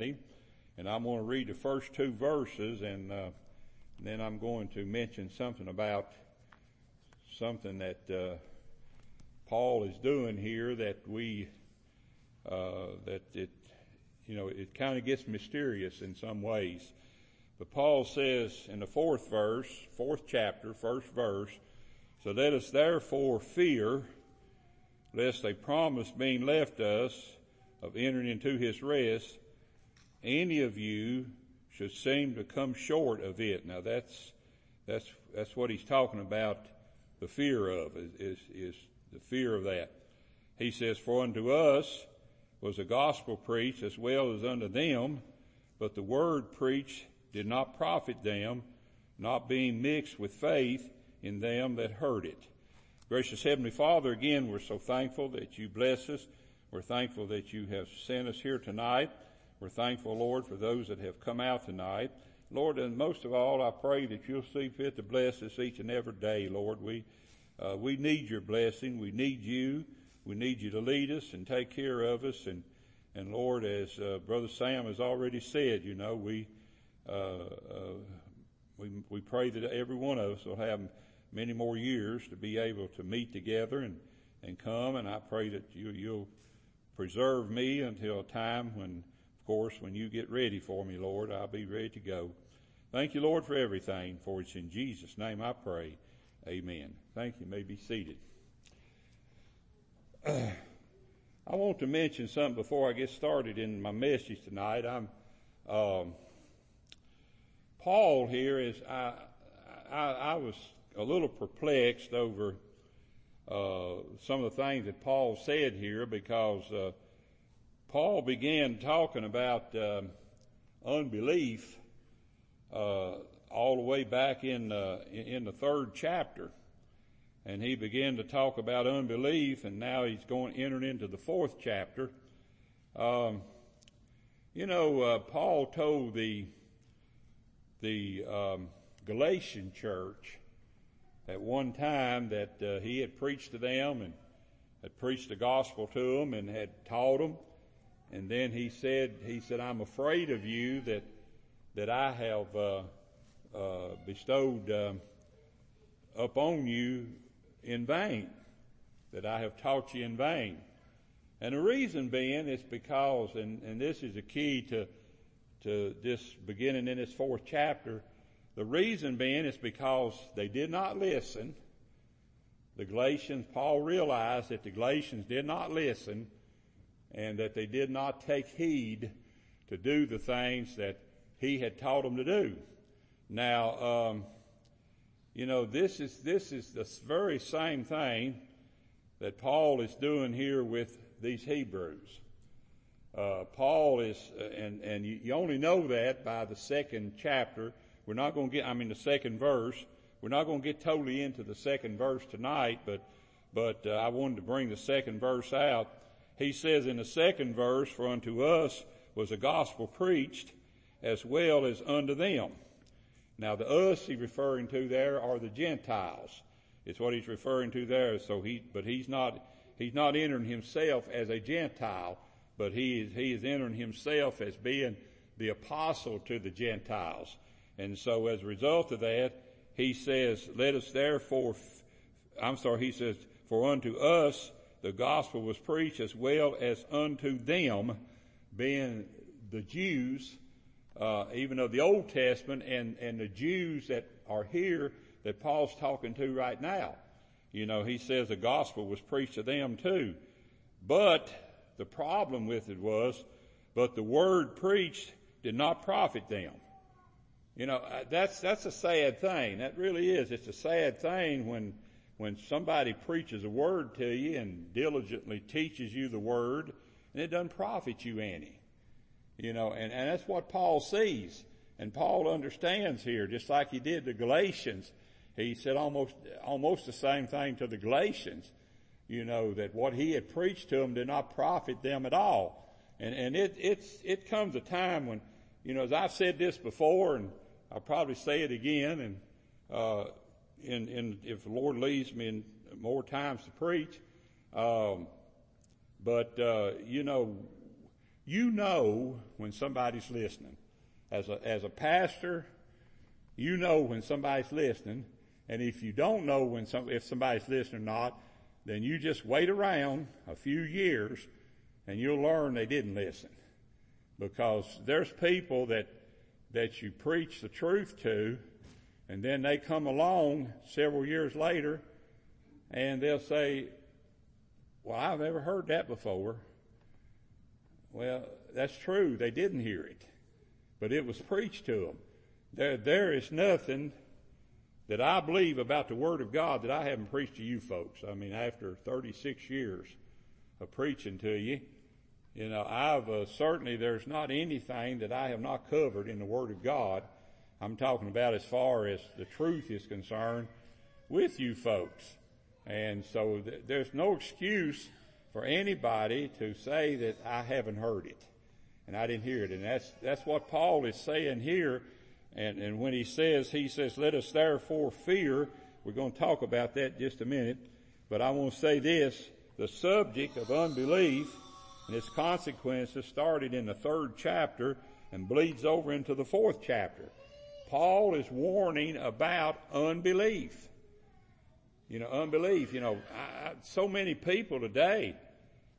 and I'm going to read the first two verses, and uh, then I'm going to mention something about something that uh, Paul is doing here that we uh, that it you know it kind of gets mysterious in some ways. But Paul says in the fourth verse, fourth chapter, first verse, so let us therefore fear lest a promise being left us of entering into his rest, any of you should seem to come short of it. Now that's, that's, that's what he's talking about the fear of, is, is, the fear of that. He says, for unto us was the gospel preached as well as unto them, but the word preached did not profit them, not being mixed with faith in them that heard it. Gracious Heavenly Father, again, we're so thankful that you bless us. We're thankful that you have sent us here tonight. We're thankful, Lord, for those that have come out tonight. Lord, and most of all, I pray that you'll see fit to bless us each and every day, Lord. We, uh, we need your blessing. We need you. We need you to lead us and take care of us. And, and Lord, as uh, Brother Sam has already said, you know, we, uh, uh we, we pray that every one of us will have many more years to be able to meet together and, and come. And I pray that you, you'll preserve me until a time when, course, when you get ready for me, Lord, I'll be ready to go. Thank you, Lord, for everything, for it's in Jesus' name I pray. Amen. Thank you. you may be seated. I want to mention something before I get started in my message tonight. I'm, um, Paul here is, I, I, I was a little perplexed over uh, some of the things that Paul said here because uh, Paul began talking about uh, unbelief uh, all the way back in uh, in the third chapter, and he began to talk about unbelief, and now he's going entering into the fourth chapter. Um, you know, uh, Paul told the the um, Galatian church at one time that uh, he had preached to them and had preached the gospel to them and had taught them. And then he said, he said, I'm afraid of you that, that I have, uh, uh, bestowed, um, upon you in vain, that I have taught you in vain. And the reason being is because, and, and this is a key to, to this beginning in this fourth chapter, the reason being is because they did not listen. The Galatians, Paul realized that the Galatians did not listen and that they did not take heed to do the things that he had taught them to do. Now, um, you know, this is, this is the very same thing that Paul is doing here with these Hebrews. Uh, Paul is, uh, and, and you, only know that by the second chapter we're not going to get, I mean, the second verse. We're not going to get totally into the second verse tonight, but, but uh, I wanted to bring the second verse out. He says in the second verse, for unto us was the gospel preached as well as unto them. Now the us he's referring to there are the Gentiles. It's what he's referring to there. So he, but he's not, he's not entering himself as a Gentile, but he is, he is entering himself as being the apostle to the Gentiles. And so as a result of that, he says, let us therefore, I'm sorry, he says, for unto us the gospel was preached as well as unto them, being the Jews, uh, even of the Old Testament and, and the Jews that are here that Paul's talking to right now. You know, he says the gospel was preached to them too. But the problem with it was, but the word preached did not profit them. You know, uh, that's, that's a sad thing. That really is. It's a sad thing when, when somebody preaches a word to you and diligently teaches you the word and it doesn't profit you any. You know, and, and that's what Paul sees. And Paul understands here, just like he did the Galatians. He said almost, almost the same thing to the Galatians. You know, that what he had preached to them did not profit them at all. And, and it, it's, it comes a time when, you know, as I've said this before and I'll probably say it again, and uh, in, if the Lord leads me in more times to preach. Um, but uh, you know, you know when somebody's listening. As a, as a pastor, you know when somebody's listening. And if you don't know when some, if somebody's listening or not, then you just wait around a few years and you'll learn they didn't listen. Because there's people that, that you preach the truth to and then they come along several years later and they'll say, well, I've never heard that before. Well, that's true. They didn't hear it, but it was preached to them. There, there is nothing that I believe about the Word of God that I haven't preached to you folks. I mean, after 36 years of preaching to you, you know, I've uh, certainly there's not anything that I have not covered in the Word of God. I'm talking about as far as the truth is concerned with you folks. And so th- there's no excuse for anybody to say that I haven't heard it and I didn't hear it. And that's, that's what Paul is saying here. And, and when he says, he says, let us therefore fear. We're going to talk about that just a minute. But I want to say this, the subject of unbelief and its consequences started in the third chapter and bleeds over into the fourth chapter. Paul is warning about unbelief. You know, unbelief, you know, I, so many people today,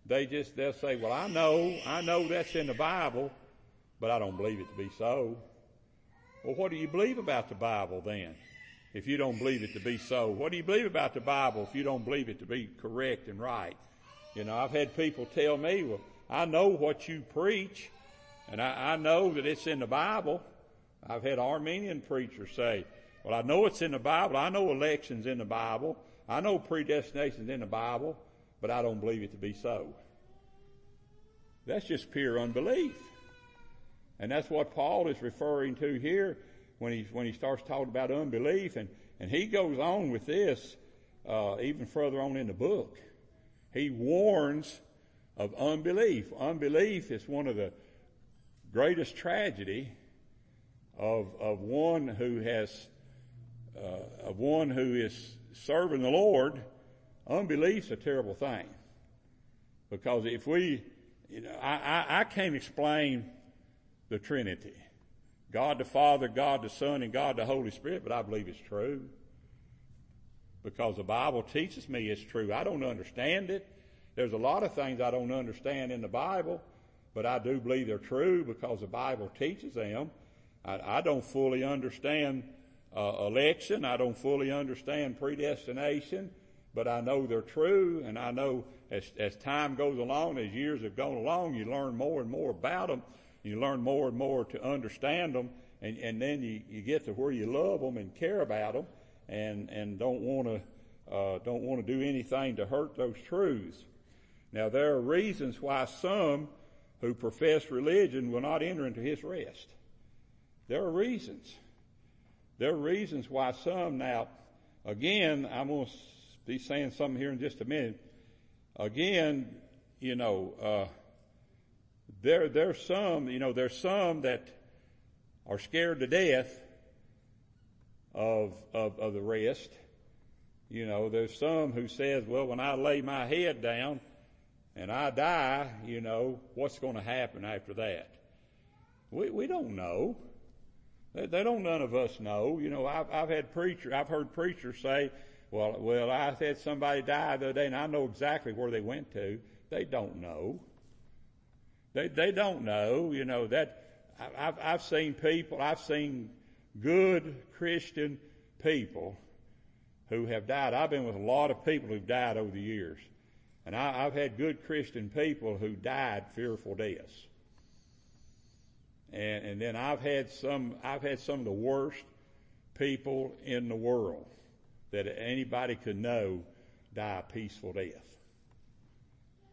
they just, they'll say, well, I know, I know that's in the Bible, but I don't believe it to be so. Well, what do you believe about the Bible then? If you don't believe it to be so, what do you believe about the Bible if you don't believe it to be correct and right? You know, I've had people tell me, well, I know what you preach, and I, I know that it's in the Bible. I've had Arminian preachers say, well, I know it's in the Bible. I know election's in the Bible. I know predestination's in the Bible, but I don't believe it to be so. That's just pure unbelief. And that's what Paul is referring to here when he, when he starts talking about unbelief. And, and he goes on with this, uh, even further on in the book. He warns of unbelief. Unbelief is one of the greatest tragedy of, of one who has uh, of one who is serving the Lord, unbelief's a terrible thing. Because if we, you know, I, I, I can't explain the Trinity. God the Father, God the Son, and God the Holy Spirit, but I believe it's true. Because the Bible teaches me it's true. I don't understand it. There's a lot of things I don't understand in the Bible, but I do believe they're true because the Bible teaches them. I, I don't fully understand uh, election. I don't fully understand predestination, but I know they're true, and I know as, as time goes along, as years have gone along, you learn more and more about them. You learn more and more to understand them, and, and then you, you get to where you love them and care about them, and and don't want to uh, don't want to do anything to hurt those truths. Now there are reasons why some who profess religion will not enter into His rest. There are reasons. There are reasons why some now, again, I'm going to be saying something here in just a minute. Again, you know, uh, there, there's some, you know, there's some that are scared to death of, of, of the rest. You know, there's some who says, well, when I lay my head down and I die, you know, what's going to happen after that? We, we don't know. They, they don't none of us know. You know, I've, I've had preachers, I've heard preachers say, well, well, I had somebody die the other day and I know exactly where they went to. They don't know. They, they don't know, you know, that, I've, I've seen people, I've seen good Christian people who have died. I've been with a lot of people who've died over the years. And I, I've had good Christian people who died fearful deaths. And, and then I've had some, I've had some of the worst people in the world that anybody could know die a peaceful death.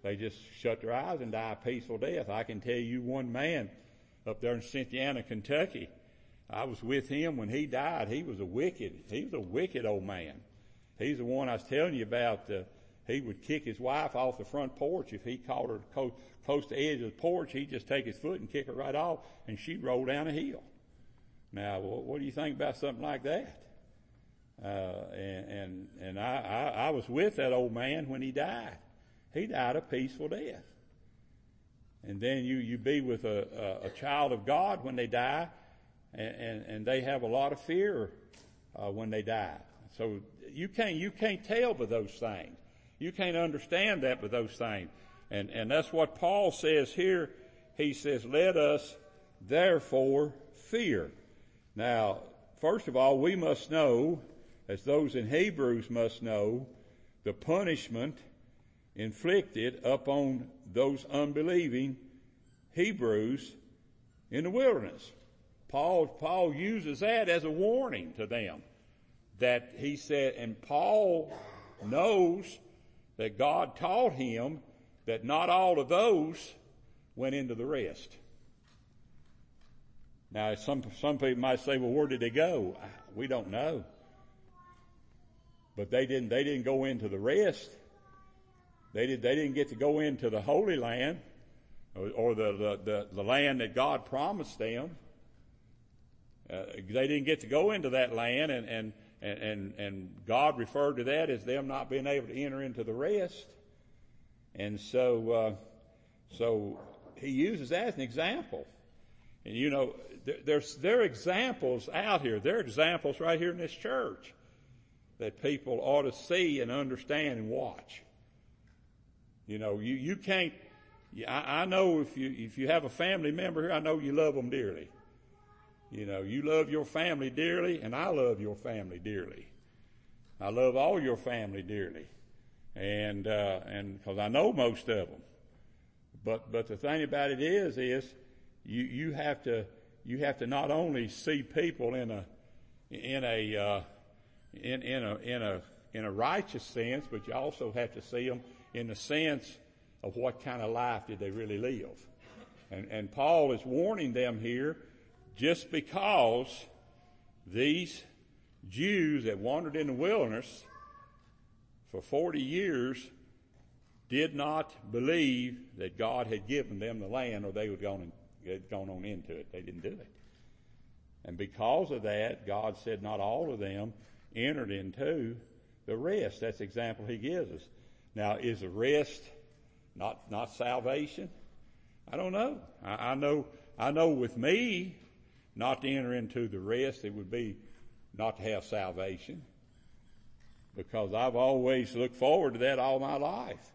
They just shut their eyes and die a peaceful death. I can tell you one man up there in Cynthiana, Kentucky. I was with him when he died. He was a wicked, he was a wicked old man. He's the one I was telling you about. Uh, he would kick his wife off the front porch if he caught her close to the edge of the porch, he'd just take his foot and kick her right off, and she'd roll down a hill. Now, what do you think about something like that? Uh, and and, and I, I, I was with that old man when he died. He died a peaceful death. and then you, you be with a, a, a child of God when they die, and, and, and they have a lot of fear uh, when they die. So you can't you can't tell by those things. You can't understand that with those things. And and that's what Paul says here. He says, "Let us therefore fear." Now, first of all, we must know, as those in Hebrews must know, the punishment inflicted upon those unbelieving Hebrews in the wilderness. Paul, Paul uses that as a warning to them that he said, and Paul knows that God taught him that not all of those went into the rest. Now, some, some people might say, well, where did they go? We don't know. But they didn't, they didn't go into the rest. They did, they didn't get to go into the Holy Land or, or the, the, the, the, land that God promised them. Uh, they didn't get to go into that land and, and, and, and God referred to that as them not being able to enter into the rest. And so, uh, so he uses that as an example. And you know, there, there's, there are examples out here. There are examples right here in this church that people ought to see and understand and watch. You know, you, you can't, I, I know if you, if you have a family member here, I know you love them dearly. You know, you love your family dearly, and I love your family dearly. I love all your family dearly, and uh, and because I know most of them. But but the thing about it is, is you you have to you have to not only see people in a in a uh, in in a in a in a righteous sense, but you also have to see them in the sense of what kind of life did they really live. And and Paul is warning them here just because these Jews that wandered in the wilderness for 40 years did not believe that God had given them the land or they would gone, had gone on into it. They didn't do it. And because of that, God said not all of them entered into the rest. That's the example he gives us. Now, is the rest not, not salvation? I don't know. I, I know, I know with me, not to enter into the rest, it would be not to have salvation. Because I've always looked forward to that all my life.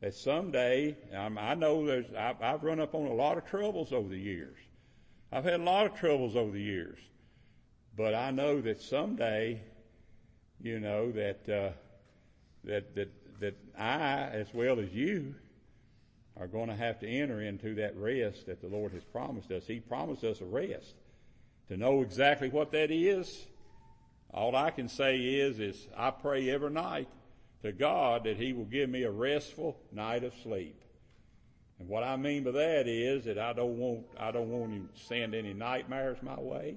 That someday, I know there's, I've, I've run up on a lot of troubles over the years. I've had a lot of troubles over the years. But I know that someday, you know, that, uh, that, that, that I, as well as you, are going to have to enter into that rest that the Lord has promised us. He promised us a rest. To know exactly what that is, all I can say is, is I pray every night to God that He will give me a restful night of sleep. And what I mean by that is that I don't want, I don't want Him to send any nightmares my way.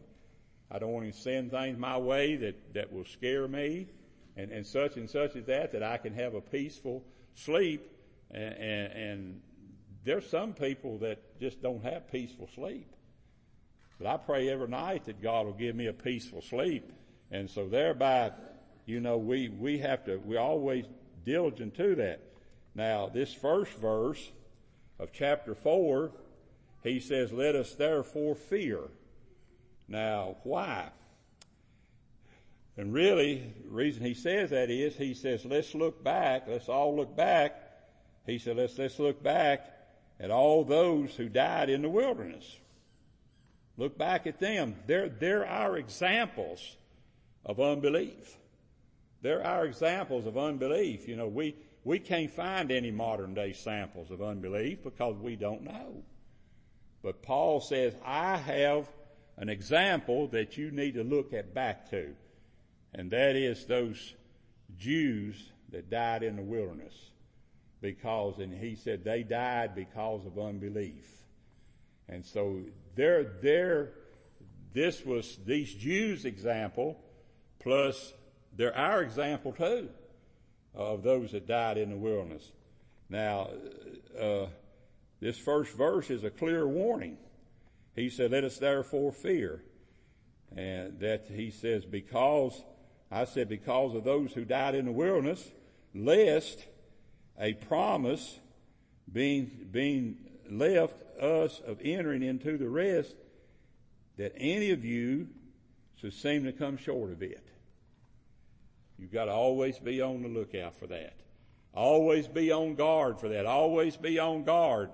I don't want Him to send things my way that, that will scare me and, and such and such as that, that I can have a peaceful sleep and, and, there's some people that just don't have peaceful sleep. But I pray every night that God will give me a peaceful sleep. And so thereby, you know, we, we have to, we always diligent to that. Now, this first verse of chapter four, he says, let us therefore fear. Now, why? And really, the reason he says that is, he says, let's look back, let's all look back. He said, let's, let's look back at all those who died in the wilderness. Look back at them. They're, they're our examples of unbelief. They're our examples of unbelief. You know, we, we can't find any modern day samples of unbelief because we don't know. But Paul says, I have an example that you need to look at back to. And that is those Jews that died in the wilderness because, and he said they died because of unbelief. And so there, there, this was these Jews example plus they're our example too of those that died in the wilderness. Now, uh, this first verse is a clear warning. He said, let us therefore fear. And that he says, because, I said, because of those who died in the wilderness, lest a promise being, being left us of entering into the rest that any of you should seem to come short of it. You've got to always be on the lookout for that. Always be on guard for that. Always be on guard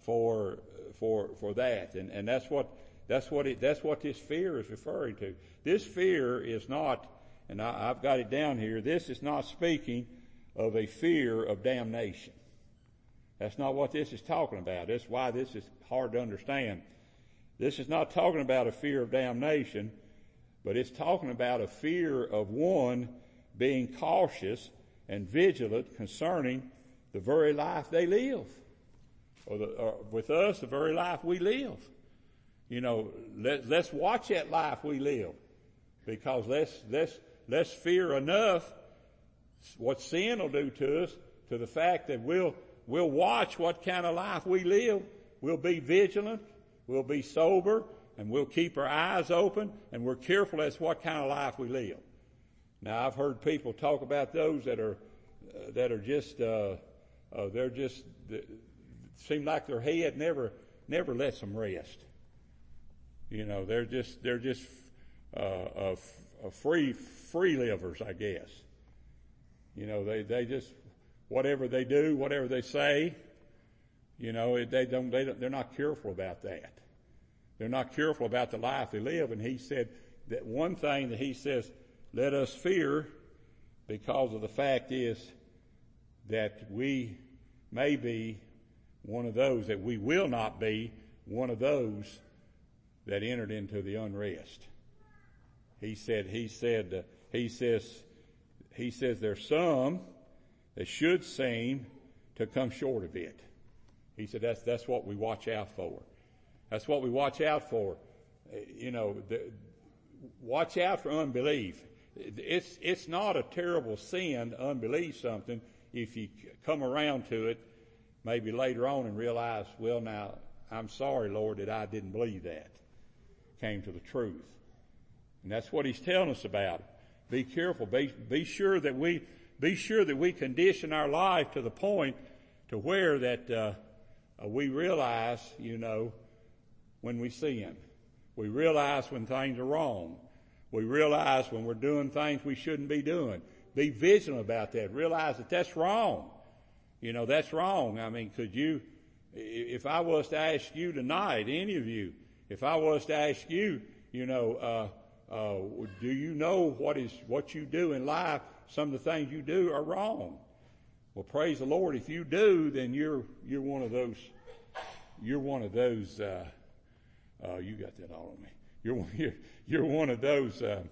for for for that. And and that's what that's what it that's what this fear is referring to. This fear is not, and I, I've got it down here. This is not speaking of a fear of damnation. That's not what this is talking about. That's why this is hard to understand. This is not talking about a fear of damnation, but it's talking about a fear of one being cautious and vigilant concerning the very life they live. Or, the, or with us, the very life we live. You know, let, let's watch that life we live because let's, let's, let's fear enough what sin will do to us to the fact that we'll, we'll watch what kind of life we live. We'll be vigilant. We'll be sober and we'll keep our eyes open and we're careful as to what kind of life we live. Now I've heard people talk about those that are, uh, that are just, uh, uh, they're just, uh, seem like their head never, never lets them rest. You know, they're just, they're just, uh, free, free livers, I guess. You know, they, they just, whatever they do, whatever they say, you know, they don't, they don't, they're not careful about that. They're not careful about the life they live. And he said that one thing that he says, let us fear because of the fact is that we may be one of those, that we will not be one of those that entered into the unrest. He said, he said, uh, he says, he says there's some that should seem to come short of it. He said that's, that's what we watch out for. That's what we watch out for. You know, the, watch out for unbelief. It's, it's not a terrible sin to unbelieve something if you come around to it maybe later on and realize, well now, I'm sorry Lord that I didn't believe that. Came to the truth. And that's what he's telling us about. Be careful. Be, be sure that we, be sure that we condition our life to the point to where that, uh, uh, we realize, you know, when we sin. We realize when things are wrong. We realize when we're doing things we shouldn't be doing. Be vigilant about that. Realize that that's wrong. You know, that's wrong. I mean, could you, if I was to ask you tonight, any of you, if I was to ask you, you know, uh, uh, do you know what is what you do in life? Some of the things you do are wrong. Well, praise the Lord. If you do, then you're you're one of those. You're one of those. Uh, uh, you got that all on me. You're you're, you're one of those uh,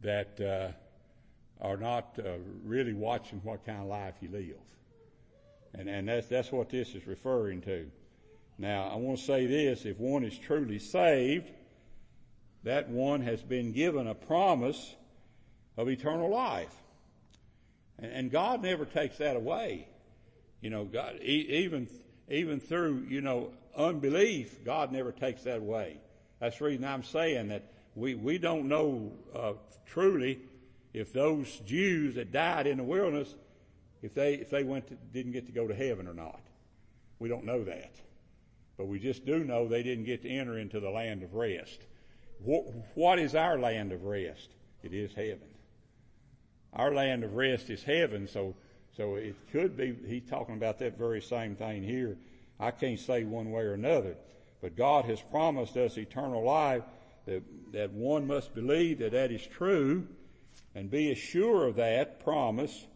that uh, are not uh, really watching what kind of life you live, and and that's that's what this is referring to. Now, I want to say this: if one is truly saved that one has been given a promise of eternal life. And, God never takes that away. You know, God, even, even through, you know, unbelief, God never takes that away. That's the reason I'm saying that we, we don't know, uh, truly if those Jews that died in the wilderness, if they, if they went to, didn't get to go to heaven or not. We don't know that. But we just do know they didn't get to enter into the land of rest what is our land of rest? It is heaven. Our land of rest is heaven, so, so it could be, he's talking about that very same thing here. I can't say one way or another, but God has promised us eternal life that, that one must believe that that is true and be as sure of that promise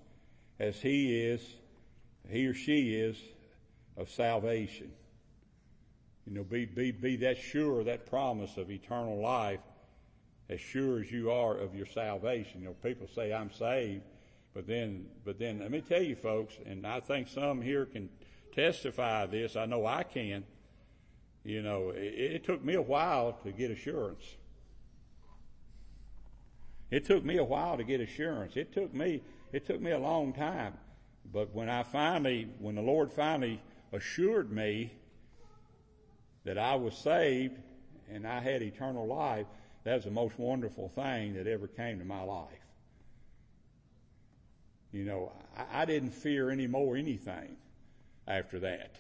as he is, he or she is of salvation. You know, be, be, be that sure, that promise of eternal life, as sure as you are of your salvation. You know, people say, I'm saved, but then, but then, let me tell you folks, and I think some here can testify this, I know I can, you know, it, it took me a while to get assurance. It took me a while to get assurance. It took me, it took me a long time. But when I finally, when the Lord finally assured me that I was saved and I had eternal life, that was the most wonderful thing that ever came to my life. You know, I, I didn't fear any more anything after that.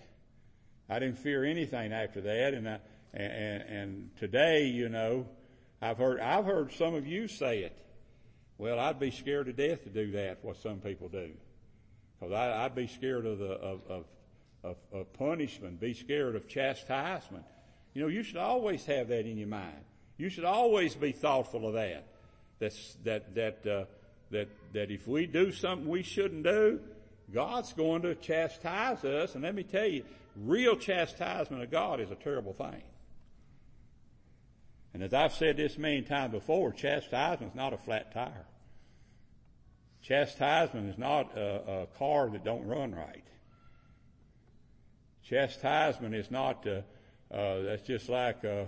I didn't fear anything after that. And, I, and, and today, you know, I've heard, I've heard some of you say it. Well, I'd be scared to death to do that, what some people do. Cause I, would be scared of the, of, of, of, of punishment, be scared of chastisement. You know, you should always have that in your mind. You should always be thoughtful of that. That's, that, that, uh, that, that if we do something we shouldn't do, God's going to chastise us. And let me tell you, real chastisement of God is a terrible thing. And as I've said this many times before, chastisement is not a flat tire. Chastisement is not a, a car that don't run right. Chastisement is not, uh, uh, that's just like, uh,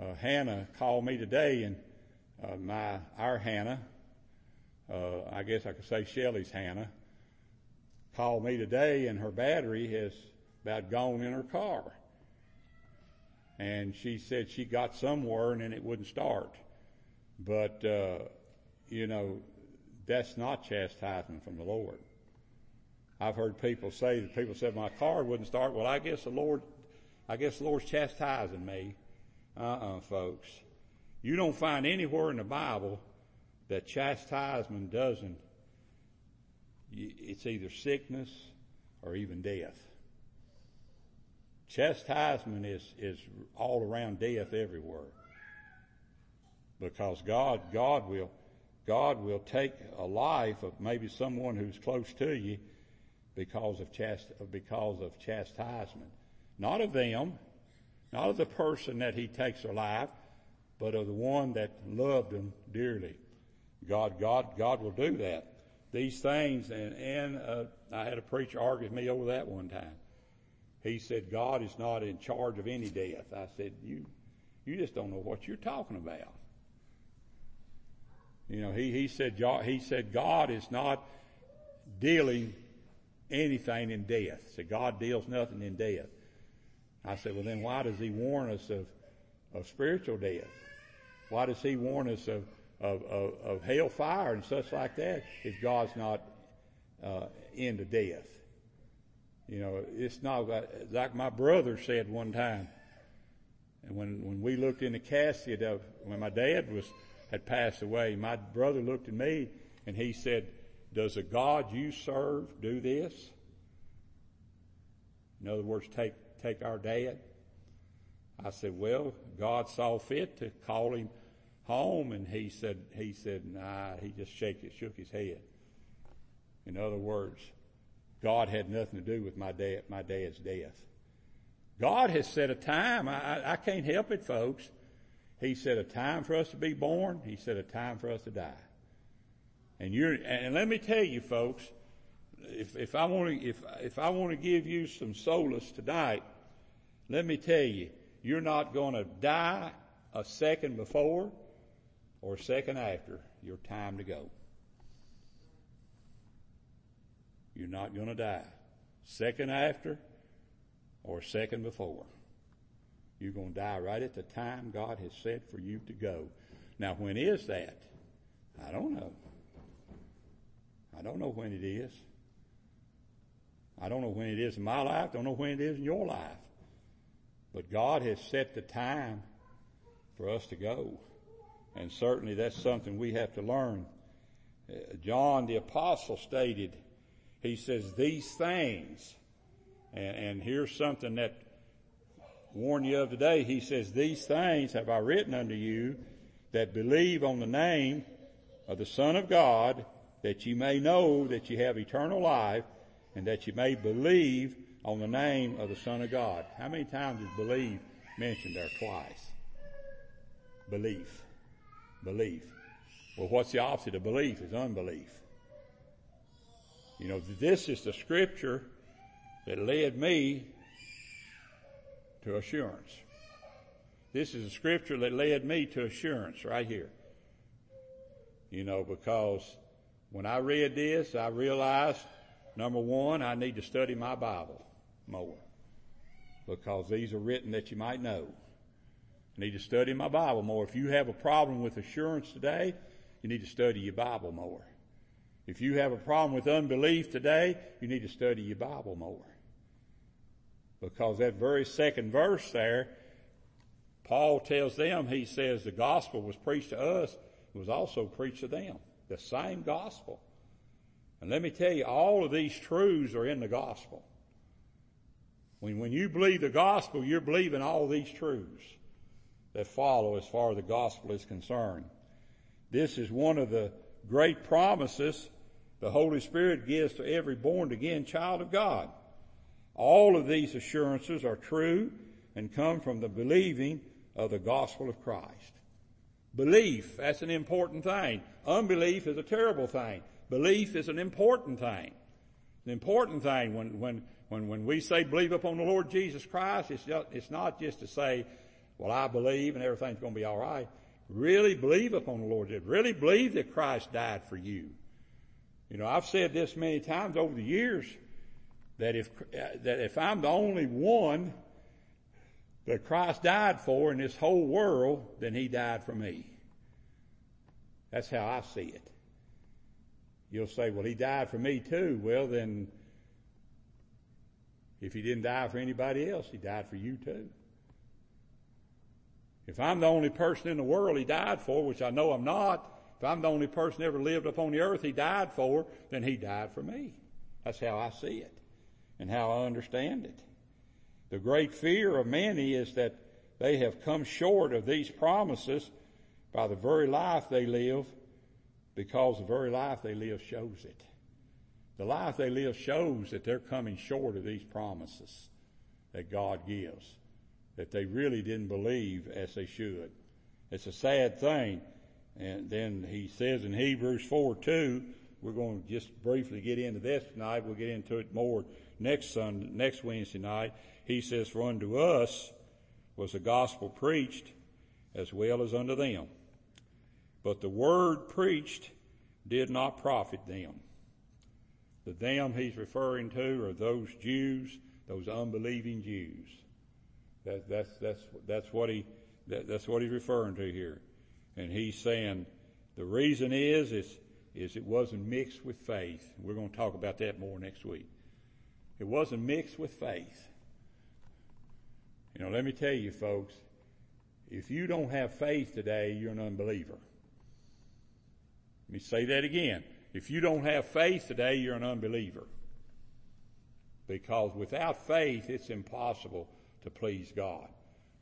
uh Hannah called me today and, uh, my, our Hannah, uh, I guess I could say Shelley's Hannah, called me today and her battery has about gone in her car. And she said she got somewhere and then it wouldn't start. But, you know, that's not chastisement from the Lord. I've heard people say that people said my car wouldn't start. Well, I guess the Lord, I guess the Lord's chastising me. Uh-uh, folks. You don't find anywhere in the Bible that chastisement doesn't, it's either sickness or even death. Chastisement is, is all around death everywhere. Because God, God will, God will take a life of maybe someone who's close to you because of chast, because of chastisement. Not of them, not of the person that he takes alive, but of the one that loved him dearly. God, God, God will do that. These things, and, and uh, I had a preacher argue with me over that one time. He said, God is not in charge of any death. I said, you, you just don't know what you're talking about. You know, he, he said, he said God is not dealing anything in death. So God deals nothing in death. I said, well then why does he warn us of, of spiritual death? Why does he warn us of, of, of, of and such like that if God's not uh, into death? You know, it's not like my brother said one time. And when, when we looked in the casket of, when my dad was, had passed away, my brother looked at me and he said, does the God you serve do this? In other words, take, take our dad. I said, well, God saw fit to call him home and he said, he said, nah, he just shake, shook his head. In other words, God had nothing to do with my dad, my dad's death. God has set a time. I, I can't help it, folks. He set a time for us to be born. He set a time for us to die. And you're, and let me tell you, folks, if, if I want to, if, if I want to give you some solace tonight, let me tell you, you're not going to die a second before or a second after your time to go. You're not going to die. Second after or second before. You're going to die right at the time God has said for you to go. Now, when is that? I don't know. I don't know when it is. I don't know when it is in my life. I don't know when it is in your life. But God has set the time for us to go. And certainly that's something we have to learn. Uh, John the apostle stated he says these things, and, and here's something that warn you of today. He says, these things have I written unto you that believe on the name of the Son of God, that you may know that you have eternal life, and that you may believe on the name of the Son of God. How many times is believe mentioned there? Twice. Belief. Belief. Well, what's the opposite of belief? Is unbelief. You know, this is the scripture that led me to assurance. This is a scripture that led me to assurance right here. You know, because when I read this, I realized number one, I need to study my Bible more. Because these are written that you might know. I need to study my Bible more. If you have a problem with assurance today, you need to study your Bible more. If you have a problem with unbelief today, you need to study your Bible more. Because that very second verse there, Paul tells them, he says the gospel was preached to us, was also preached to them. The same gospel. And let me tell you, all of these truths are in the gospel. When, when you believe the gospel, you're believing all these truths that follow as far as the gospel is concerned. This is one of the great promises the Holy Spirit gives to every born again child of God. All of these assurances are true and come from the believing of the gospel of Christ. Belief, that's an important thing. Unbelief is a terrible thing. Belief is an important thing. An important thing when, when, when, when we say believe upon the Lord Jesus Christ, it's, just, it's not just to say, well, I believe and everything's going to be all right. Really believe upon the Lord. Really believe that Christ died for you. You know, I've said this many times over the years that if, that if I'm the only one that Christ died for in this whole world, then He died for me. That's how I see it. You'll say, well, He died for me too. Well, then, if He didn't die for anybody else, He died for you too. If I'm the only person in the world He died for, which I know I'm not, if I'm the only person ever lived upon the earth He died for, then He died for me. That's how I see it and how I understand it. The great fear of many is that they have come short of these promises by the very life they live because the very life they live shows it. The life they live shows that they're coming short of these promises that God gives, that they really didn't believe as they should. It's a sad thing. And then he says in Hebrews 4 2, we're going to just briefly get into this tonight. We'll get into it more next Sunday, next Wednesday night. He says, For unto us was the gospel preached as well as unto them. But the word preached did not profit them. The them he's referring to are those Jews, those unbelieving Jews. That, that's, that's, that's what he, that, that's what he's referring to here. And he's saying the reason is, is, is it wasn't mixed with faith. We're going to talk about that more next week. It wasn't mixed with faith. You know, let me tell you folks, if you don't have faith today, you're an unbeliever. Let me say that again. If you don't have faith today, you're an unbeliever. Because without faith, it's impossible to please God.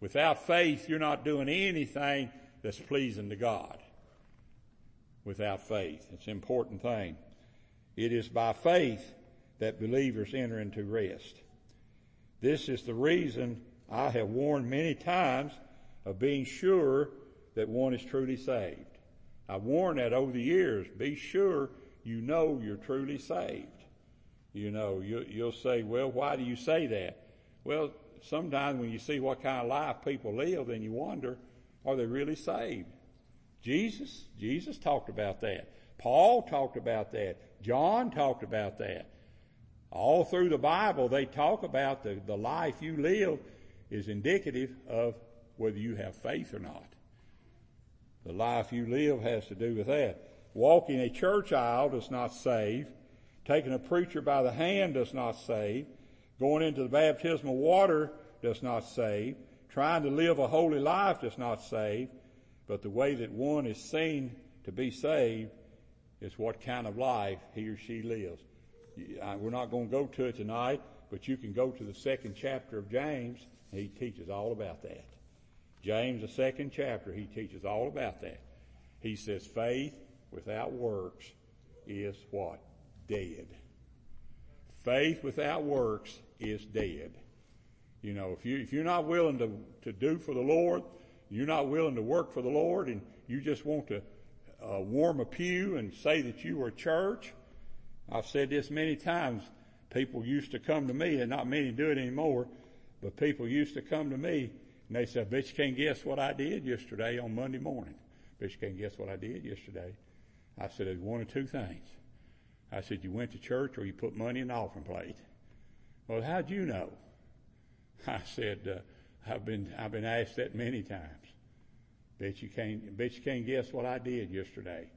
Without faith, you're not doing anything that's pleasing to God. Without faith. It's an important thing. It is by faith that believers enter into rest. This is the reason I have warned many times of being sure that one is truly saved. I've warned that over the years. Be sure you know you're truly saved. You know, you, you'll say, well, why do you say that? Well, sometimes when you see what kind of life people live, then you wonder, are they really saved? Jesus, Jesus talked about that. Paul talked about that. John talked about that. All through the Bible, they talk about the, the life you live is indicative of whether you have faith or not. The life you live has to do with that. Walking a church aisle does not save. Taking a preacher by the hand does not save. Going into the baptismal water does not save. Trying to live a holy life does not save. But the way that one is seen to be saved is what kind of life he or she lives. We're not going to go to it tonight, but you can go to the second chapter of James. He teaches all about that. James, the second chapter, he teaches all about that. He says faith without works is what? Dead. Faith without works is dead. You know, if you if you're not willing to, to do for the Lord, you're not willing to work for the Lord, and you just want to uh, warm a pew and say that you are church. I've said this many times. People used to come to me, and not many do it anymore, but people used to come to me and they said, you can't guess what I did yesterday on Monday morning. You can't guess what I did yesterday. I said, it's one of two things. I said, you went to church or you put money in the offering plate. Well, how'd you know? I said, uh, I've been, I've been asked that many times. Bet you can't, bet you can't guess what I did yesterday.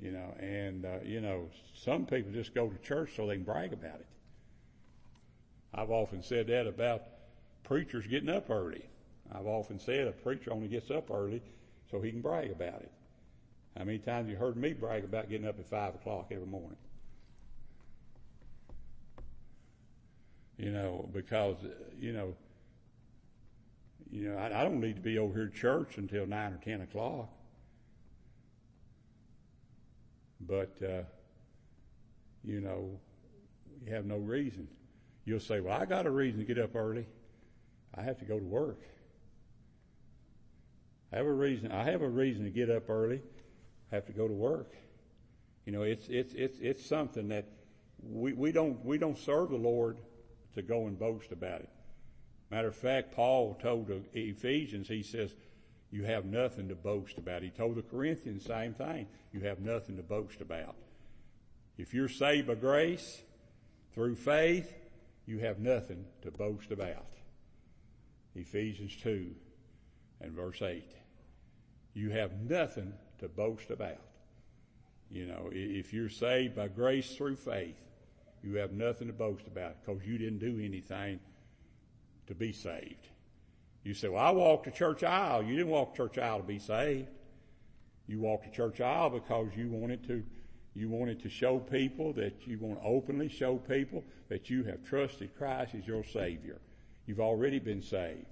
You know, and, uh, you know, some people just go to church so they can brag about it. I've often said that about preachers getting up early. I've often said a preacher only gets up early so he can brag about it. How many times you heard me brag about getting up at five o'clock every morning? You know, because you know, you know, I, I don't need to be over here at church until nine or ten o'clock. But uh, you know, you have no reason. You'll say, "Well, I got a reason to get up early. I have to go to work." I have a reason. I have a reason to get up early. I have to go to work. You know, it's it's it's it's something that we we don't we don't serve the Lord to go and boast about it. Matter of fact, Paul told the Ephesians, he says, "You have nothing to boast about." He told the Corinthians same thing. You have nothing to boast about. If you're saved by grace through faith, you have nothing to boast about. Ephesians two and verse eight you have nothing to boast about. You know, if you're saved by grace through faith, you have nothing to boast about because you didn't do anything to be saved. You say, well, I walked the church aisle. You didn't walk the church aisle to be saved. You walked the church aisle because you wanted to, you wanted to show people that you want to openly show people that you have trusted Christ as your Savior. You've already been saved.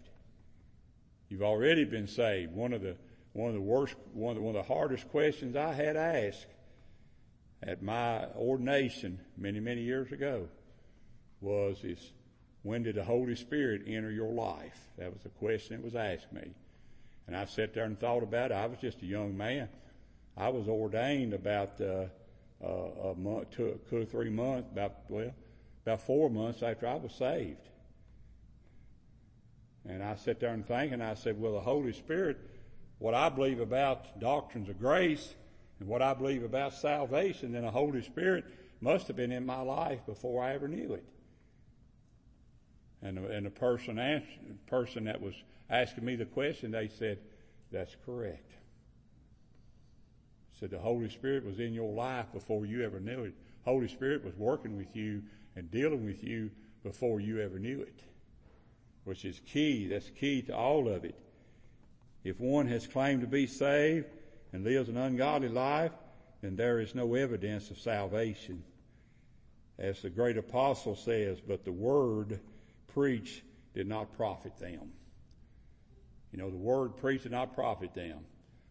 You've already been saved. One of the one of the worst, one of the, one of the hardest questions I had asked at my ordination many, many years ago was is when did the Holy Spirit enter your life? That was the question that was asked me. And I sat there and thought about it. I was just a young man. I was ordained about uh, uh, a month, two, two or three months, about well, about four months after I was saved. And I sat there and thinking. And I said, "Well, the Holy Spirit what I believe about doctrines of grace and what I believe about salvation, then the Holy Spirit must have been in my life before I ever knew it. And the, and the person, answered, person that was asking me the question, they said, that's correct. Said the Holy Spirit was in your life before you ever knew it. Holy Spirit was working with you and dealing with you before you ever knew it, which is key. That's key to all of it. If one has claimed to be saved and lives an ungodly life, then there is no evidence of salvation. As the great apostle says, but the word preached did not profit them. You know, the word preached did not profit them.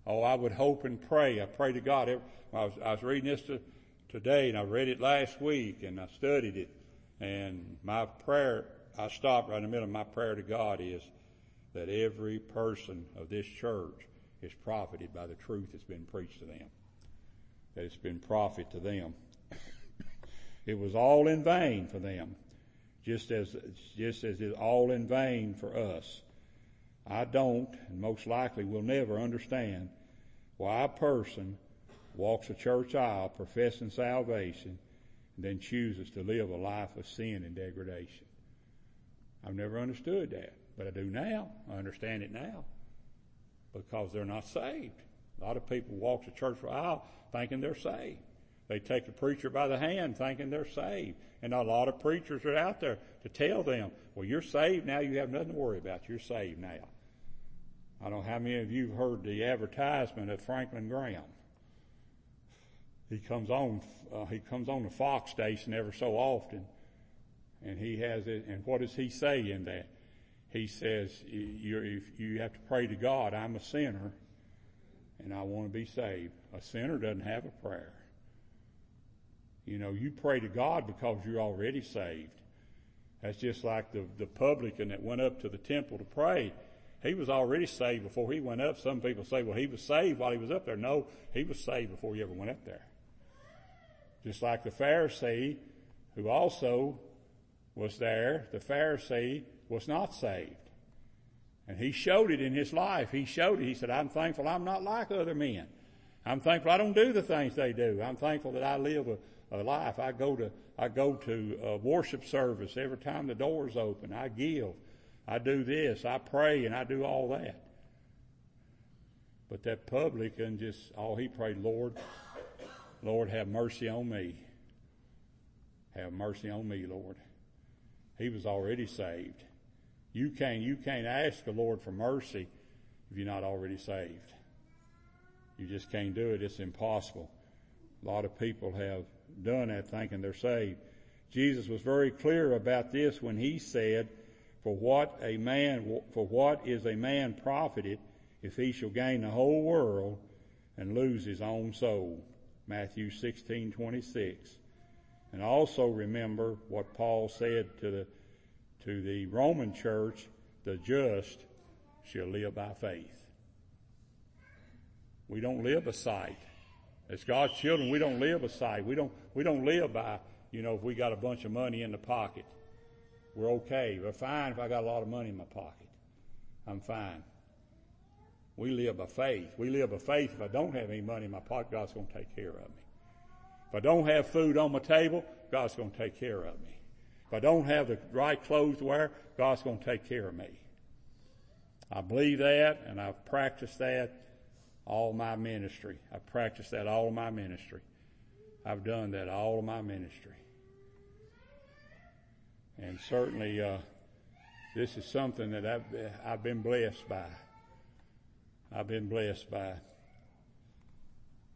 Oh, I would hope and pray. I pray to God. I was, I was reading this to, today and I read it last week and I studied it. And my prayer, I stopped right in the middle of my prayer to God is, that every person of this church is profited by the truth that's been preached to them. That it's been profit to them. it was all in vain for them, just as, just as it's all in vain for us. I don't, and most likely will never understand why a person walks a church aisle professing salvation and then chooses to live a life of sin and degradation. I've never understood that. But I do now. I understand it now. Because they're not saved. A lot of people walk the church aisle thinking they're saved. They take the preacher by the hand thinking they're saved. And a lot of preachers are out there to tell them, well, you're saved now, you have nothing to worry about. You're saved now. I don't know how many of you have heard the advertisement of Franklin Graham. He comes on, uh, he comes on the Fox station ever so often. And he has it, and what does he say in that? he says you you have to pray to God. I'm a sinner, and I want to be saved. A sinner doesn't have a prayer. You know, you pray to God because you're already saved. That's just like the, the publican that went up to the temple to pray. He was already saved before he went up. Some people say, well, he was saved while he was up there. No, he was saved before he ever went up there. Just like the Pharisee, who also was there, the Pharisee was not saved. And he showed it in his life. He showed it. He said, I'm thankful I'm not like other men. I'm thankful I don't do the things they do. I'm thankful that I live a, a life. I go to, I go to a worship service every time the doors open. I give. I do this. I pray and I do all that. But that publican just, all he prayed, Lord, Lord, have mercy on me. Have mercy on me, Lord. He was already saved. You can't, you can't ask the Lord for mercy if you're not already saved. You just can't do it. It's impossible. A lot of people have done that thinking they're saved. Jesus was very clear about this when he said, for what a man, for what is a man profited if he shall gain the whole world and lose his own soul? Matthew 16:26. And also remember what Paul said to the to the Roman church, the just shall live by faith. We don't live by sight. As God's children, we don't live by sight. We don't we don't live by, you know, if we got a bunch of money in the pocket. We're okay. We're fine if I got a lot of money in my pocket. I'm fine. We live by faith. We live by faith. If I don't have any money in my pocket, God's going to take care of me. If I don't have food on my table, God's going to take care of me. If I don't have the right clothes to wear, God's going to take care of me. I believe that and I've practiced that all my ministry. I've practiced that all of my ministry. I've done that all of my ministry. And certainly, uh, this is something that I've, I've been blessed by. I've been blessed by.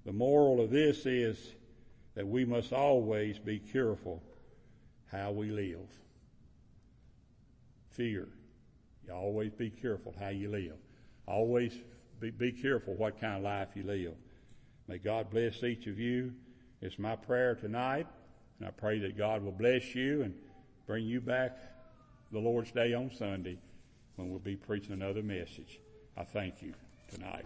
The moral of this is that we must always be careful how we live. Fear. You always be careful how you live. Always be, be careful what kind of life you live. May God bless each of you. It's my prayer tonight, and I pray that God will bless you and bring you back the Lord's Day on Sunday when we'll be preaching another message. I thank you tonight.